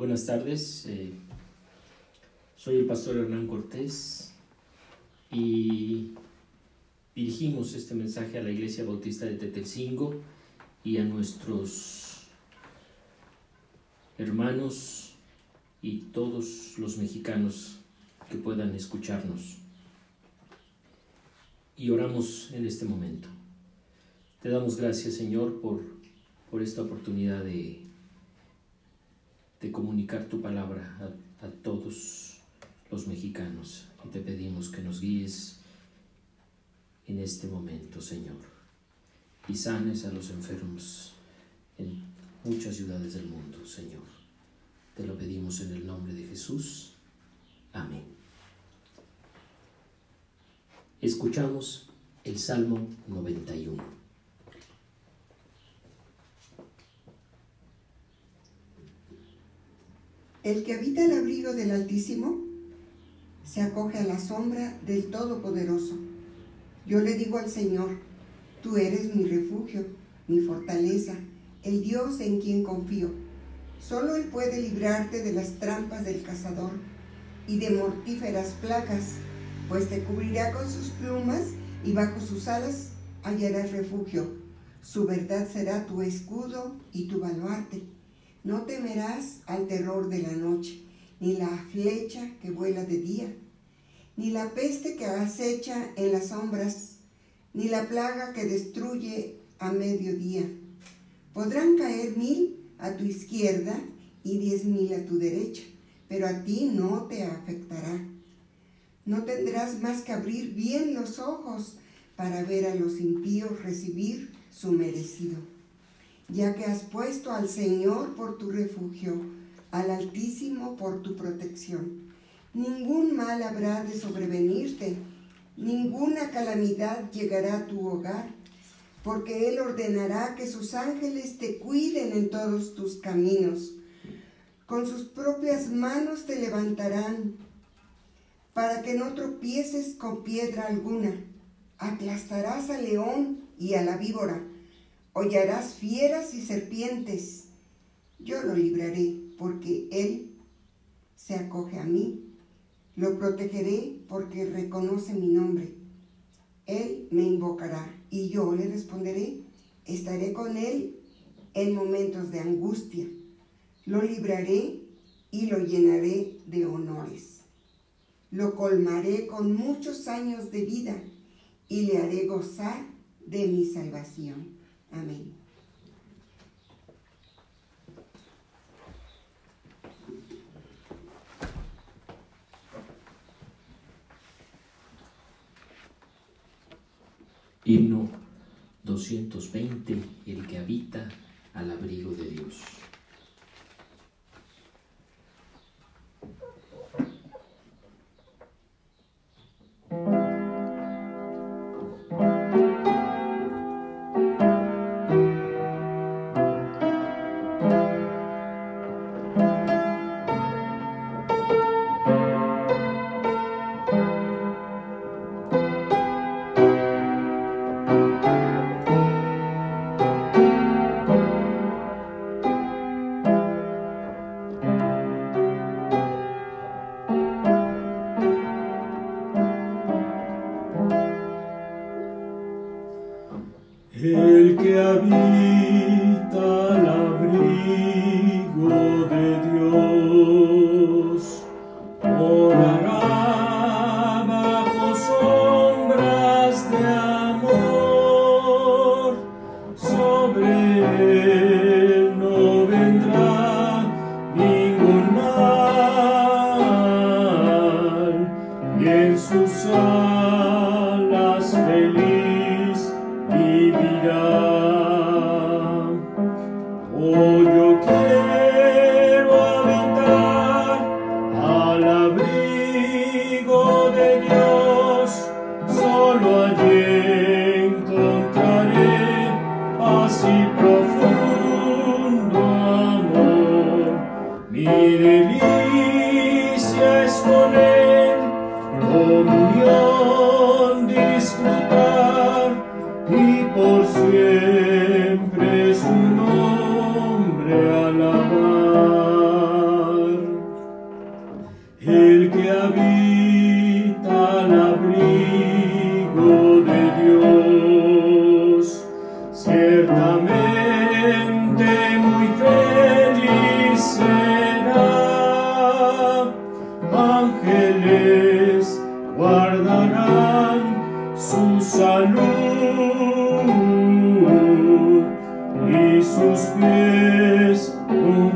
Buenas tardes, eh, soy el pastor Hernán Cortés y dirigimos este mensaje a la Iglesia Bautista de Tetelcingo y a nuestros hermanos y todos los mexicanos que puedan escucharnos. Y oramos en este momento. Te damos gracias, Señor, por, por esta oportunidad de de comunicar tu palabra a, todos los mexicanos. Y te pedimos que nos guíes en este momento, Señor, y sanes a los enfermos en muchas ciudades del mundo, Señor. Te lo pedimos en el nombre de Jesús. Amén. Escuchamos el Salmo 91. El que habita el abrigo del Altísimo se acoge a la sombra del Todopoderoso. Yo le digo al Señor, tú eres mi refugio, mi fortaleza, el Dios en quien confío. Solo Él puede librarte de las trampas del cazador y de mortíferas placas, pues te cubrirá con sus plumas y bajo sus alas hallarás refugio. Su verdad será tu escudo y tu baluarte. No temerás al terror de la noche, ni la flecha que vuela de día, ni la peste que acecha en las sombras, ni la plaga que destruye a mediodía. Podrán caer mil a tu izquierda y diez mil a tu derecha, pero a ti no te afectará. No tendrás más que abrir bien los ojos para ver a los impíos recibir su merecido ya que has puesto al Señor por tu refugio, al Altísimo por tu protección. Ningún mal habrá de sobrevenirte, ninguna calamidad llegará a tu hogar, porque Él ordenará que sus ángeles te cuiden en todos tus caminos. Con sus propias manos te levantarán, para que no tropieces con piedra alguna. Aplastarás al león y a la víbora hollarás fieras y serpientes. Yo lo libraré porque Él se acoge a mí. Lo protegeré porque reconoce mi nombre. Él me invocará y yo le responderé. Estaré con Él en momentos de angustia. Lo libraré y lo llenaré de honores. Lo colmaré con muchos años de vida y le haré gozar de mi salvación. Amén. Himno 220, el que habita al abrigo de Dios.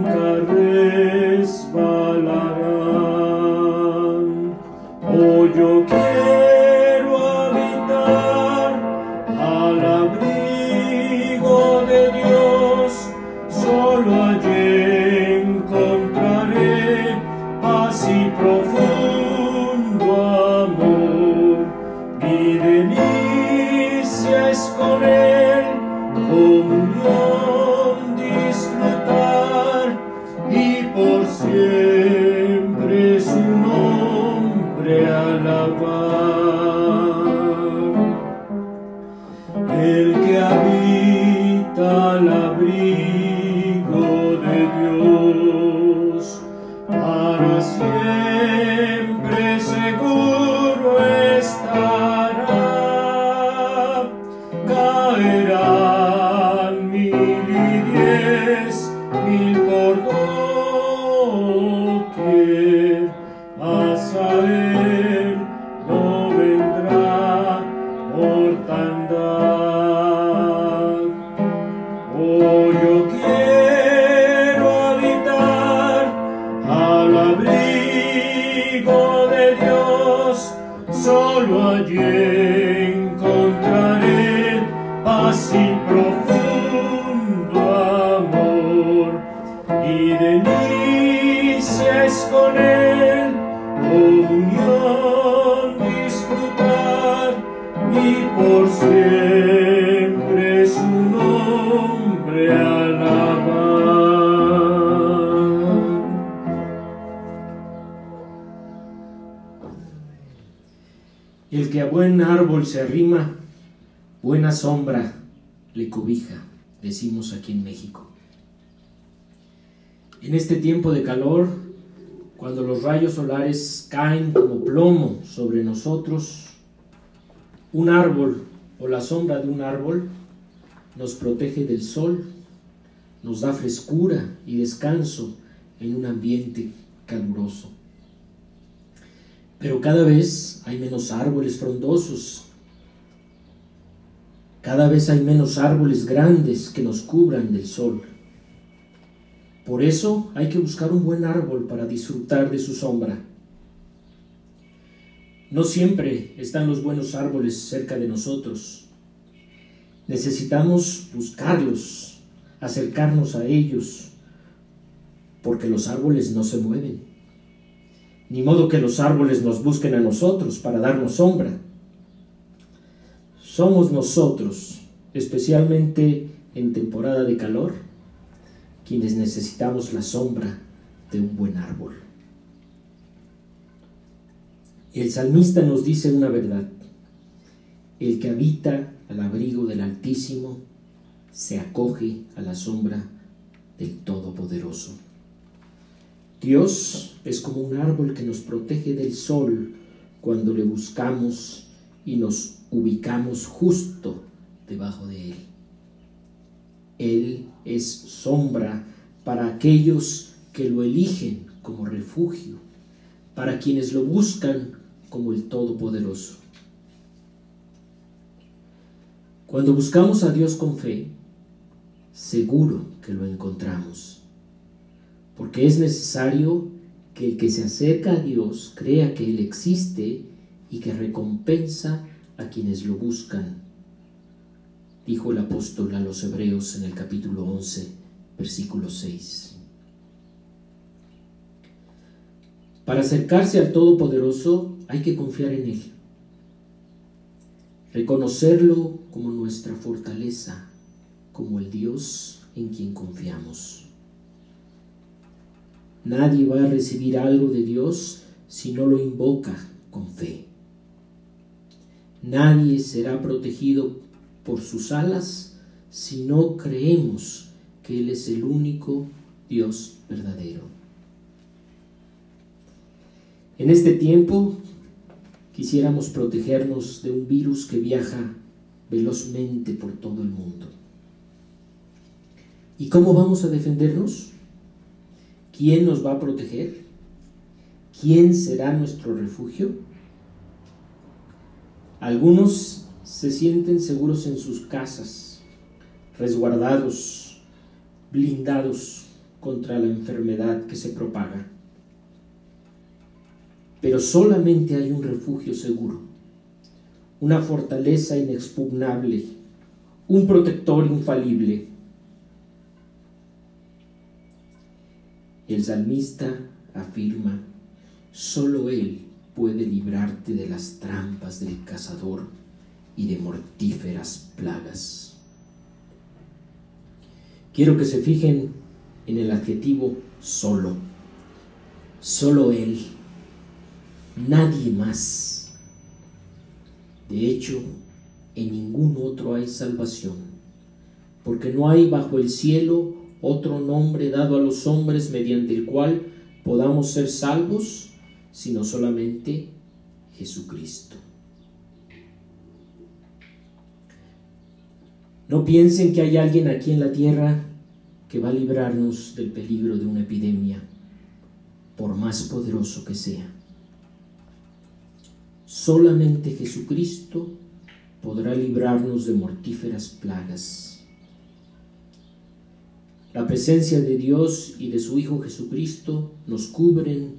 caress El que a buen árbol se arrima, buena sombra le cobija, decimos aquí en México. En este tiempo de calor, cuando los rayos solares caen como plomo sobre nosotros, un árbol o la sombra de un árbol nos protege del sol, nos da frescura y descanso en un ambiente caluroso. Pero cada vez hay menos árboles frondosos, cada vez hay menos árboles grandes que nos cubran del sol. Por eso hay que buscar un buen árbol para disfrutar de su sombra. No siempre están los buenos árboles cerca de nosotros. Necesitamos buscarlos, acercarnos a ellos, porque los árboles no se mueven. Ni modo que los árboles nos busquen a nosotros para darnos sombra. Somos nosotros, especialmente en temporada de calor, quienes necesitamos la sombra de un buen árbol. El salmista nos dice una verdad. El que habita al abrigo del Altísimo se acoge a la sombra del Todopoderoso. Dios es como un árbol que nos protege del sol cuando le buscamos y nos ubicamos justo debajo de él. Él es sombra para aquellos que lo eligen como refugio, para quienes lo buscan como el Todopoderoso. Cuando buscamos a Dios con fe, seguro que lo encontramos, porque es necesario que el que se acerca a Dios crea que Él existe y que recompensa a quienes lo buscan, dijo el apóstol a los hebreos en el capítulo 11, versículo 6. Para acercarse al Todopoderoso hay que confiar en Él, reconocerlo como nuestra fortaleza, como el Dios en quien confiamos. Nadie va a recibir algo de Dios si no lo invoca con fe. Nadie será protegido por sus alas si no creemos que Él es el único Dios verdadero. En este tiempo quisiéramos protegernos de un virus que viaja velozmente por todo el mundo. ¿Y cómo vamos a defendernos? ¿Quién nos va a proteger? ¿Quién será nuestro refugio? Algunos se sienten seguros en sus casas, resguardados, blindados contra la enfermedad que se propaga. Pero solamente hay un refugio seguro, una fortaleza inexpugnable, un protector infalible. El salmista afirma, solo Él puede librarte de las trampas del cazador y de mortíferas plagas. Quiero que se fijen en el adjetivo solo. Solo Él. Nadie más. De hecho, en ningún otro hay salvación, porque no hay bajo el cielo otro nombre dado a los hombres mediante el cual podamos ser salvos, sino solamente Jesucristo. No piensen que hay alguien aquí en la tierra que va a librarnos del peligro de una epidemia, por más poderoso que sea. Solamente Jesucristo podrá librarnos de mortíferas plagas. La presencia de Dios y de su Hijo Jesucristo nos cubren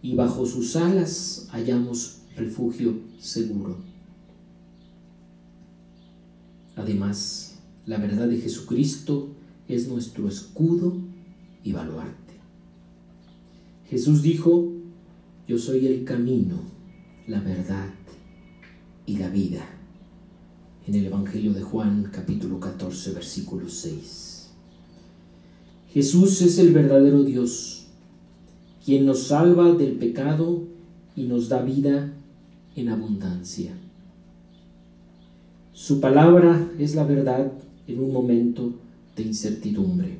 y bajo sus alas hallamos refugio seguro. Además, la verdad de Jesucristo es nuestro escudo y baluarte. Jesús dijo, yo soy el camino, la verdad y la vida. En el Evangelio de Juan capítulo 14 versículo 6. Jesús es el verdadero Dios, quien nos salva del pecado y nos da vida en abundancia. Su palabra es la verdad en un momento de incertidumbre.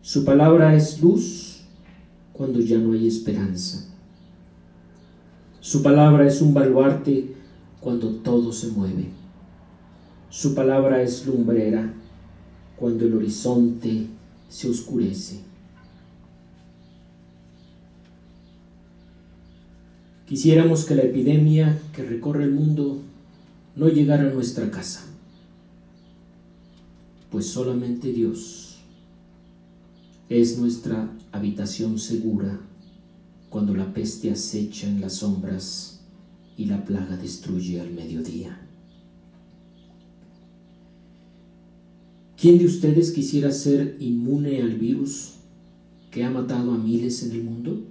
Su palabra es luz cuando ya no hay esperanza. Su palabra es un baluarte cuando todo se mueve. Su palabra es lumbrera cuando el horizonte se oscurece. Quisiéramos que la epidemia que recorre el mundo no llegara a nuestra casa, pues solamente Dios es nuestra habitación segura cuando la peste acecha en las sombras y la plaga destruye al mediodía. ¿Quién de ustedes quisiera ser inmune al virus que ha matado a miles en el mundo?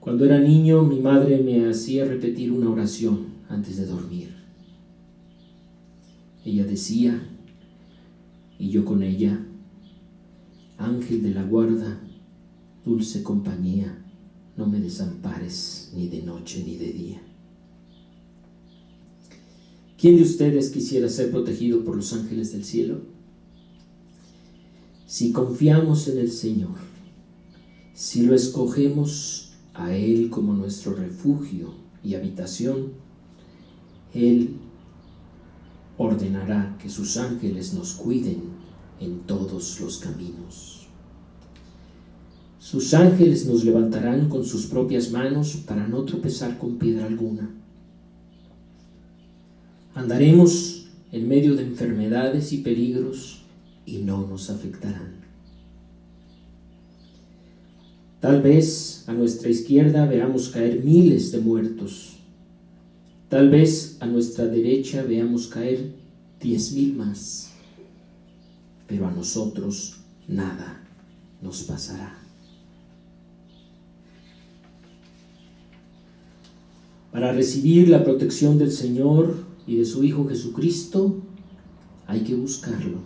Cuando era niño mi madre me hacía repetir una oración antes de dormir. Ella decía, y yo con ella, Ángel de la guarda, dulce compañía, no me desampares ni de noche ni de día. ¿Quién de ustedes quisiera ser protegido por los ángeles del cielo? Si confiamos en el Señor, si lo escogemos a Él como nuestro refugio y habitación, Él ordenará que sus ángeles nos cuiden en todos los caminos. Sus ángeles nos levantarán con sus propias manos para no tropezar con piedra alguna. Andaremos en medio de enfermedades y peligros y no nos afectarán. Tal vez a nuestra izquierda veamos caer miles de muertos. Tal vez a nuestra derecha veamos caer diez mil más. Pero a nosotros nada nos pasará. Para recibir la protección del Señor, y de su Hijo Jesucristo, hay que buscarlo,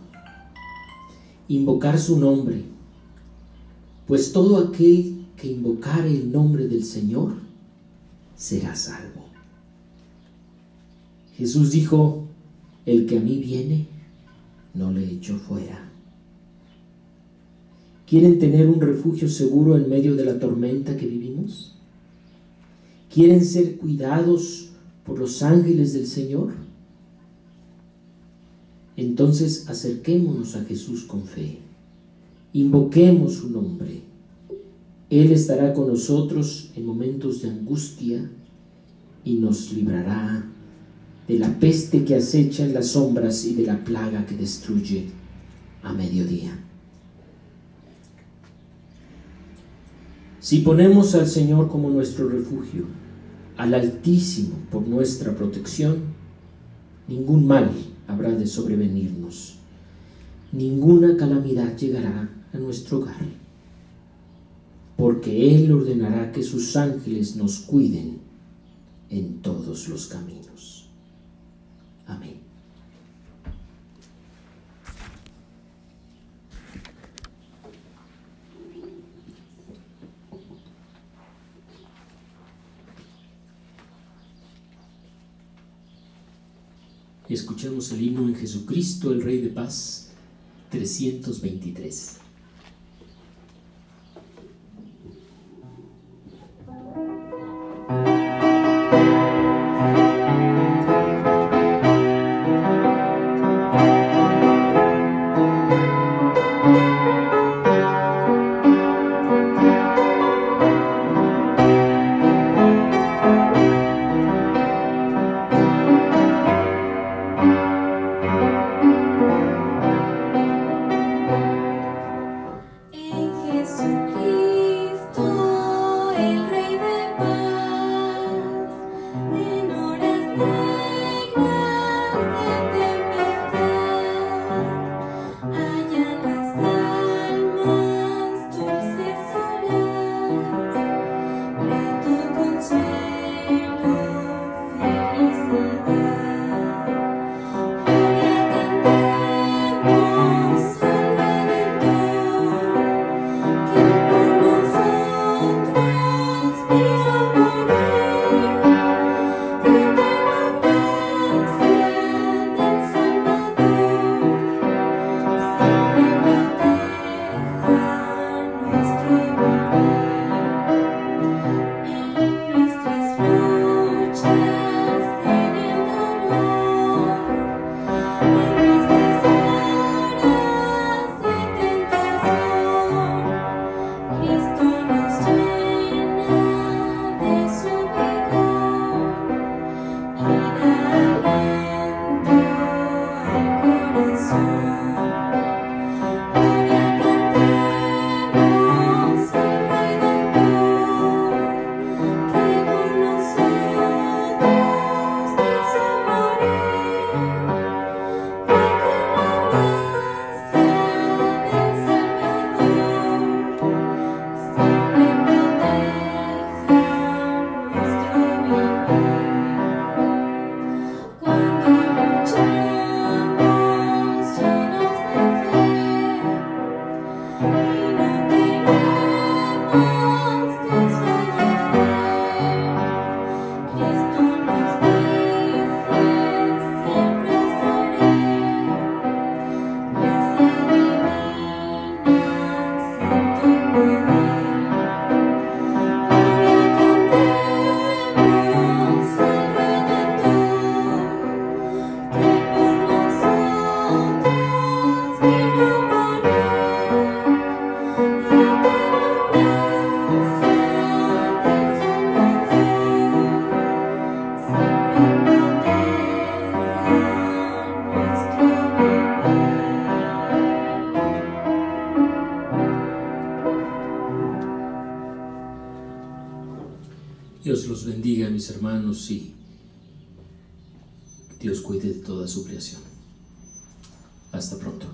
invocar su nombre, pues todo aquel que invocare el nombre del Señor será salvo. Jesús dijo, el que a mí viene, no le echo fuera. ¿Quieren tener un refugio seguro en medio de la tormenta que vivimos? ¿Quieren ser cuidados por los ángeles del Señor? Entonces acerquémonos a Jesús con fe, invoquemos su nombre. Él estará con nosotros en momentos de angustia y nos librará de la peste que acecha en las sombras y de la plaga que destruye a mediodía. Si ponemos al Señor como nuestro refugio, al Altísimo por nuestra protección, ningún mal habrá de sobrevenirnos, ninguna calamidad llegará a nuestro hogar, porque Él ordenará que sus ángeles nos cuiden en todos los caminos. Amén. Escuchemos el himno en Jesucristo, el Rey de Paz, 323. Dios cuide de toda su creación. Hasta pronto.